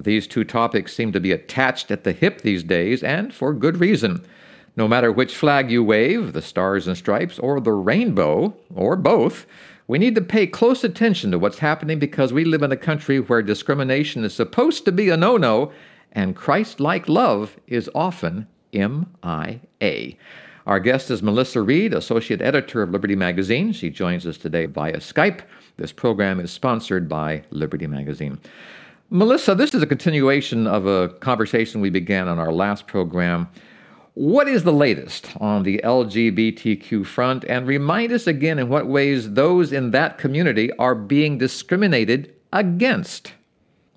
These two topics seem to be attached at the hip these days, and for good reason. No matter which flag you wave, the stars and stripes, or the rainbow, or both, we need to pay close attention to what's happening because we live in a country where discrimination is supposed to be a no no, and Christ like love is often MIA. Our guest is Melissa Reed, Associate Editor of Liberty Magazine. She joins us today via Skype. This program is sponsored by Liberty Magazine. Melissa, this is a continuation of a conversation we began on our last program. What is the latest on the LGBTQ front? And remind us again in what ways those in that community are being discriminated against.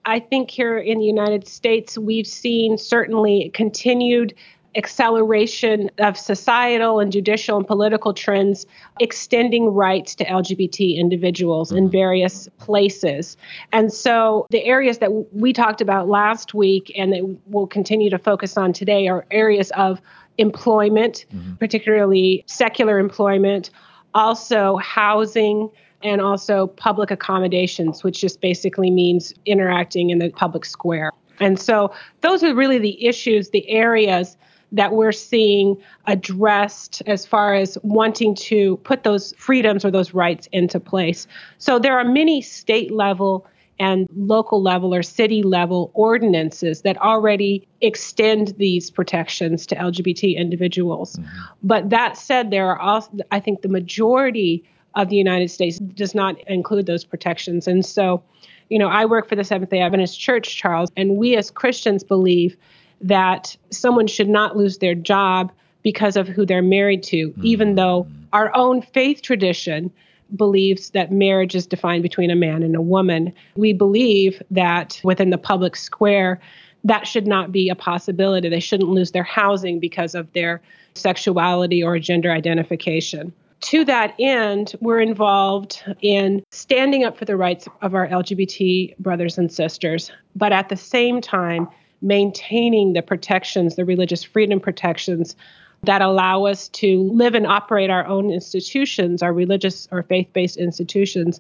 I think here in the United States, we've seen certainly continued acceleration of societal and judicial and political trends extending rights to LGBT individuals in mm-hmm. various places. And so the areas that we talked about last week and that we'll continue to focus on today are areas of employment, mm-hmm. particularly secular employment, also housing and also public accommodations, which just basically means interacting in the public square. And so those are really the issues, the areas that we're seeing addressed as far as wanting to put those freedoms or those rights into place. So there are many state level and local level or city level ordinances that already extend these protections to LGBT individuals. Mm-hmm. But that said, there are also, I think the majority of the United States does not include those protections. And so, you know, I work for the Seventh day Adventist Church, Charles, and we as Christians believe that someone should not lose their job because of who they're married to, mm-hmm. even though our own faith tradition believes that marriage is defined between a man and a woman. We believe that within the public square, that should not be a possibility. They shouldn't lose their housing because of their sexuality or gender identification. To that end, we're involved in standing up for the rights of our LGBT brothers and sisters, but at the same time, maintaining the protections, the religious freedom protections that allow us to live and operate our own institutions, our religious or faith based institutions,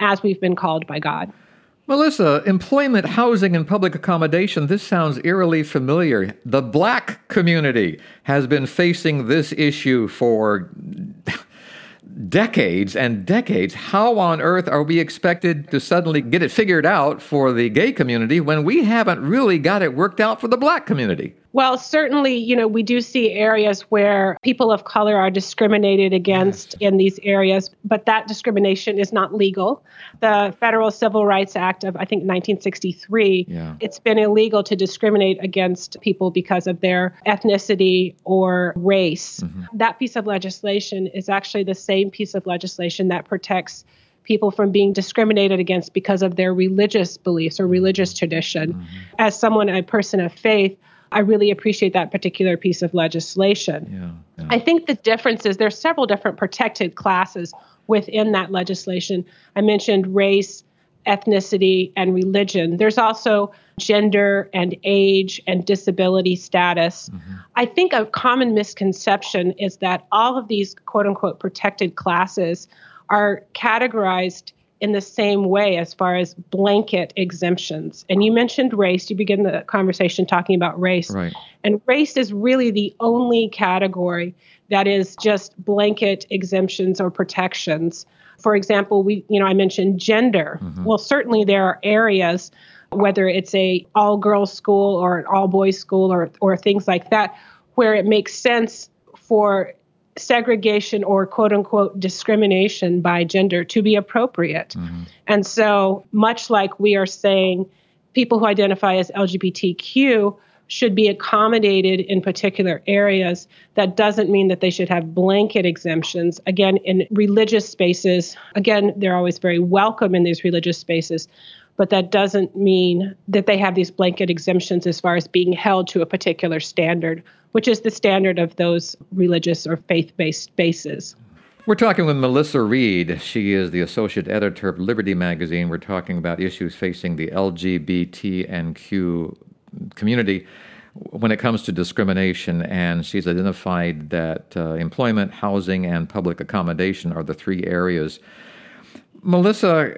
as we've been called by God. Melissa, employment, housing, and public accommodation, this sounds eerily familiar. The black community has been facing this issue for decades and decades. How on earth are we expected to suddenly get it figured out for the gay community when we haven't really got it worked out for the black community? Well, certainly, you know, we do see areas where people of color are discriminated against in these areas, but that discrimination is not legal. The Federal Civil Rights Act of, I think, 1963, yeah. it's been illegal to discriminate against people because of their ethnicity or race. Mm-hmm. That piece of legislation is actually the same piece of legislation that protects people from being discriminated against because of their religious beliefs or religious tradition. Mm-hmm. As someone, a person of faith, I really appreciate that particular piece of legislation. Yeah, yeah. I think the difference is there's several different protected classes within that legislation. I mentioned race, ethnicity, and religion. There's also gender and age and disability status. Mm-hmm. I think a common misconception is that all of these quote unquote protected classes are categorized in the same way as far as blanket exemptions. And you mentioned race. You begin the conversation talking about race. Right. And race is really the only category that is just blanket exemptions or protections. For example, we you know I mentioned gender. Mm-hmm. Well, certainly there are areas whether it's a all girls school or an all boys school or or things like that where it makes sense for segregation or quote unquote discrimination by gender to be appropriate. Mm-hmm. And so, much like we are saying people who identify as LGBTQ should be accommodated in particular areas, that doesn't mean that they should have blanket exemptions. Again, in religious spaces, again, they're always very welcome in these religious spaces. But that doesn't mean that they have these blanket exemptions as far as being held to a particular standard, which is the standard of those religious or faith based spaces. We're talking with Melissa Reed. She is the associate editor of Liberty Magazine. We're talking about issues facing the LGBT and Q community when it comes to discrimination, and she's identified that uh, employment, housing, and public accommodation are the three areas. Melissa,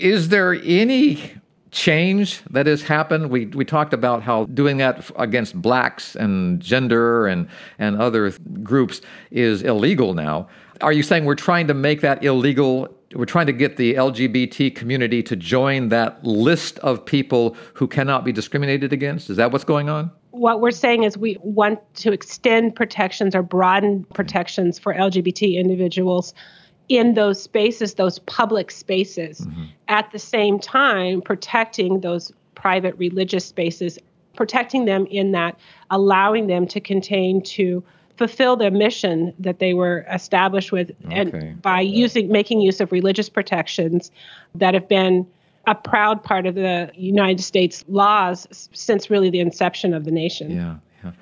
is there any change that has happened? We, we talked about how doing that against blacks and gender and, and other groups is illegal now. Are you saying we're trying to make that illegal? We're trying to get the LGBT community to join that list of people who cannot be discriminated against? Is that what's going on? What we're saying is we want to extend protections or broaden protections for LGBT individuals in those spaces, those public spaces, mm-hmm. at the same time protecting those private religious spaces, protecting them in that, allowing them to contain to fulfill their mission that they were established with okay. and by using making use of religious protections that have been a proud part of the United States laws since really the inception of the nation. Yeah. yeah.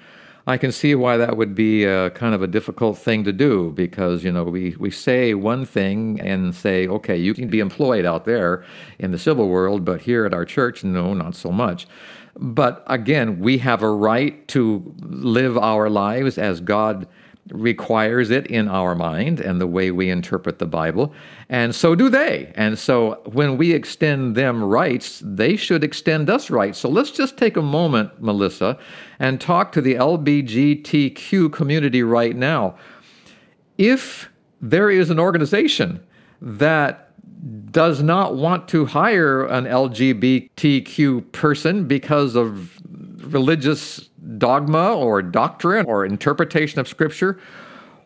I can see why that would be a, kind of a difficult thing to do because you know we, we say one thing and say okay you can be employed out there in the civil world but here at our church no not so much. But again we have a right to live our lives as God requires it in our mind and the way we interpret the Bible, and so do they. And so when we extend them rights, they should extend us rights. So let's just take a moment, Melissa, and talk to the LBGTQ community right now. If there is an organization that does not want to hire an LGBTQ person because of religious dogma or doctrine or interpretation of Scripture,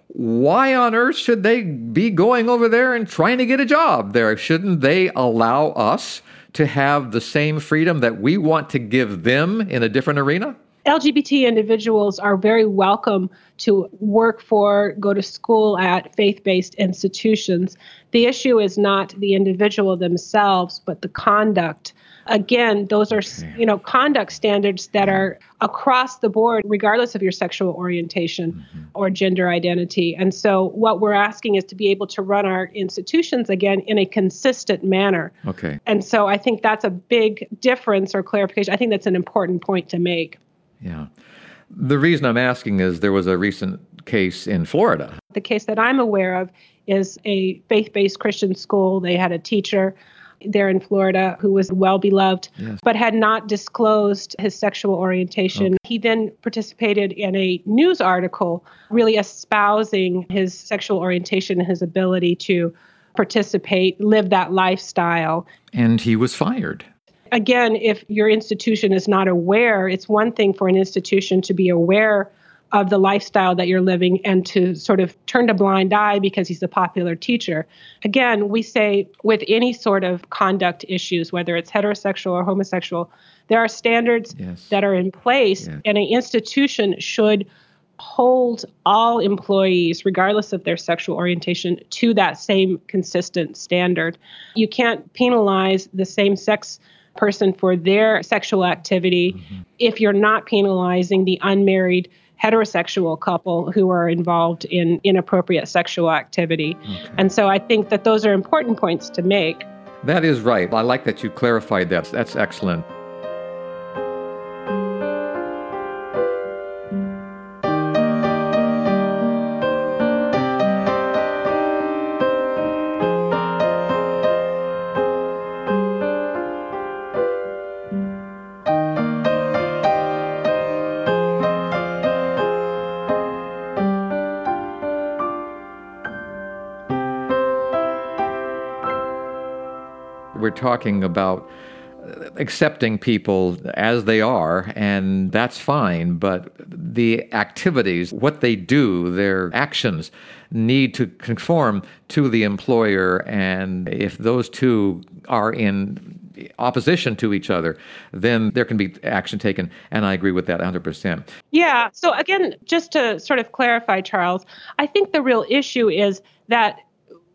why on earth should they be going over there and trying to get a job there? Shouldn't they allow us to have the same freedom that we want to give them in a different arena? LGBT individuals are very welcome to work for, go to school at faith based institutions. The issue is not the individual themselves, but the conduct again those are you know conduct standards that are across the board regardless of your sexual orientation mm-hmm. or gender identity. And so what we're asking is to be able to run our institutions again in a consistent manner. Okay. And so i think that's a big difference or clarification. I think that's an important point to make. Yeah. The reason i'm asking is there was a recent case in florida. The case that i'm aware of is a faith-based christian school. They had a teacher there in Florida who was well beloved, yes. but had not disclosed his sexual orientation. Okay. He then participated in a news article really espousing his sexual orientation and his ability to participate, live that lifestyle. And he was fired. Again, if your institution is not aware, it's one thing for an institution to be aware of the lifestyle that you're living and to sort of turn a blind eye because he's a popular teacher. Again, we say with any sort of conduct issues, whether it's heterosexual or homosexual, there are standards yes. that are in place, yeah. and an institution should hold all employees, regardless of their sexual orientation, to that same consistent standard. You can't penalize the same sex person for their sexual activity mm-hmm. if you're not penalizing the unmarried heterosexual couple who are involved in inappropriate sexual activity. Okay. And so I think that those are important points to make. That is right. I like that you clarified that. That's excellent. We're talking about accepting people as they are, and that's fine. But the activities, what they do, their actions need to conform to the employer. And if those two are in opposition to each other, then there can be action taken. And I agree with that 100%. Yeah. So, again, just to sort of clarify, Charles, I think the real issue is that,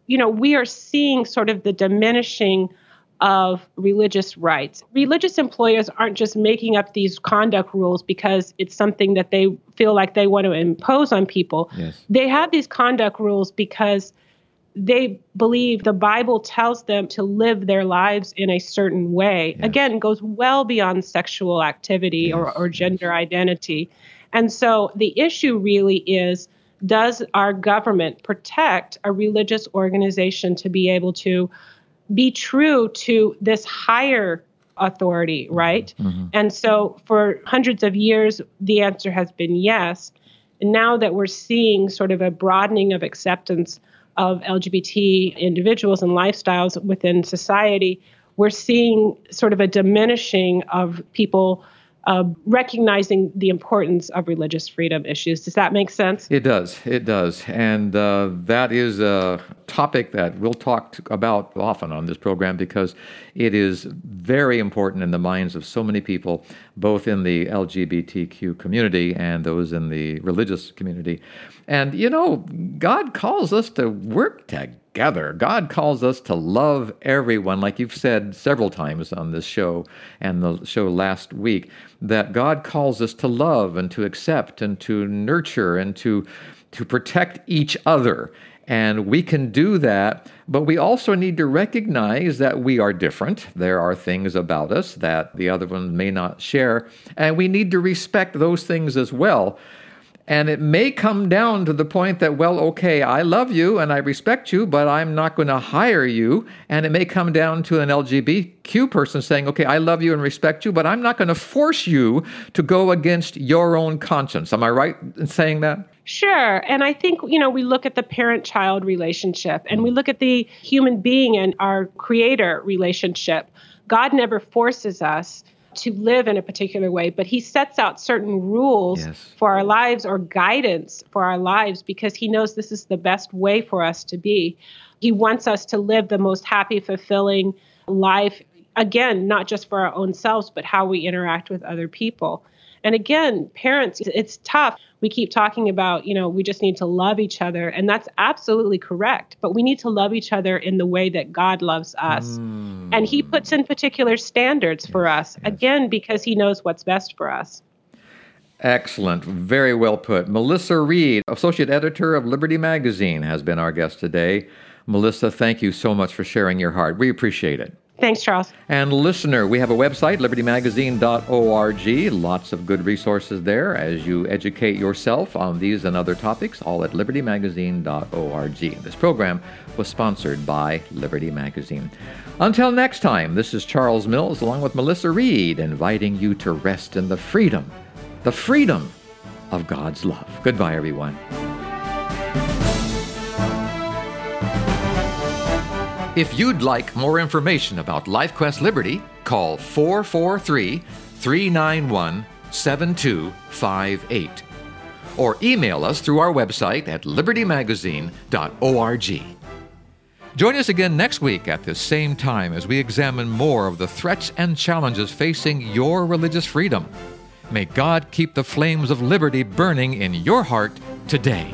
you know, we are seeing sort of the diminishing of religious rights. Religious employers aren't just making up these conduct rules because it's something that they feel like they want to impose on people. Yes. They have these conduct rules because they believe the Bible tells them to live their lives in a certain way. Yes. Again, goes well beyond sexual activity Yes. or, or gender identity. And so the issue really is does our government protect a religious organization to be able to be true to this higher authority, right? Mm-hmm. Mm-hmm. And so for hundreds of years, the answer has been yes. And now that we're seeing sort of a broadening of acceptance of LGBT individuals and lifestyles within society, we're seeing sort of a diminishing of people uh, recognizing the importance of religious freedom issues. Does that make sense? It does. It does. And uh, that is a topic that we'll talk about often on this program because it is very important in the minds of so many people, both in the LGBTQ community and those in the religious community. And, you know, God calls us to work together. God calls us to love everyone, like you've said several times on this show and the show last week, that God calls us to love and to accept and to nurture and to to protect each other. And we can do that, but we also need to recognize that we are different. There are things about us that the other one may not share, and we need to respect those things as well. And it may come down to the point that, well, okay, I love you and I respect you, but I'm not going to hire you. And it may come down to an LGBTQ person saying, okay, I love you and respect you, but I'm not going to force you to go against your own conscience. Am I right in saying that? Sure. And I think, you know, we look at the parent child relationship and we look at the human being and our creator relationship. God never forces us to live in a particular way, but he sets out certain rules Yes. for our lives or guidance for our lives because he knows this is the best way for us to be. He wants us to live the most happy, fulfilling life, again, not just for our own selves, but how we interact with other people. And again, parents, it's tough. We keep talking about, you know, we just need to love each other. And that's absolutely correct. But we need to love each other in the way that God loves us. Hmm. And He puts in particular standards for us, again, because He knows what's best for us. Excellent. Very well put. Melissa Reed, Associate Editor of Liberty Magazine, has been our guest today. Melissa, thank you so much for sharing your heart. We appreciate it. Thanks, Charles. And listener, we have a website, libertymagazine.org. Lots of good resources there as you educate yourself on these and other topics, all at libertymagazine.org. This program was sponsored by Liberty Magazine. Until next time, this is Charles Mills along with Melissa Reed, inviting you to rest in the freedom, the freedom of God's love. Goodbye, everyone. If you'd like more information about LifeQuest Liberty, call 443 391 7258 or email us through our website at libertymagazine.org. Join us again next week at this same time as we examine more of the threats and challenges facing your religious freedom. May God keep the flames of liberty burning in your heart today.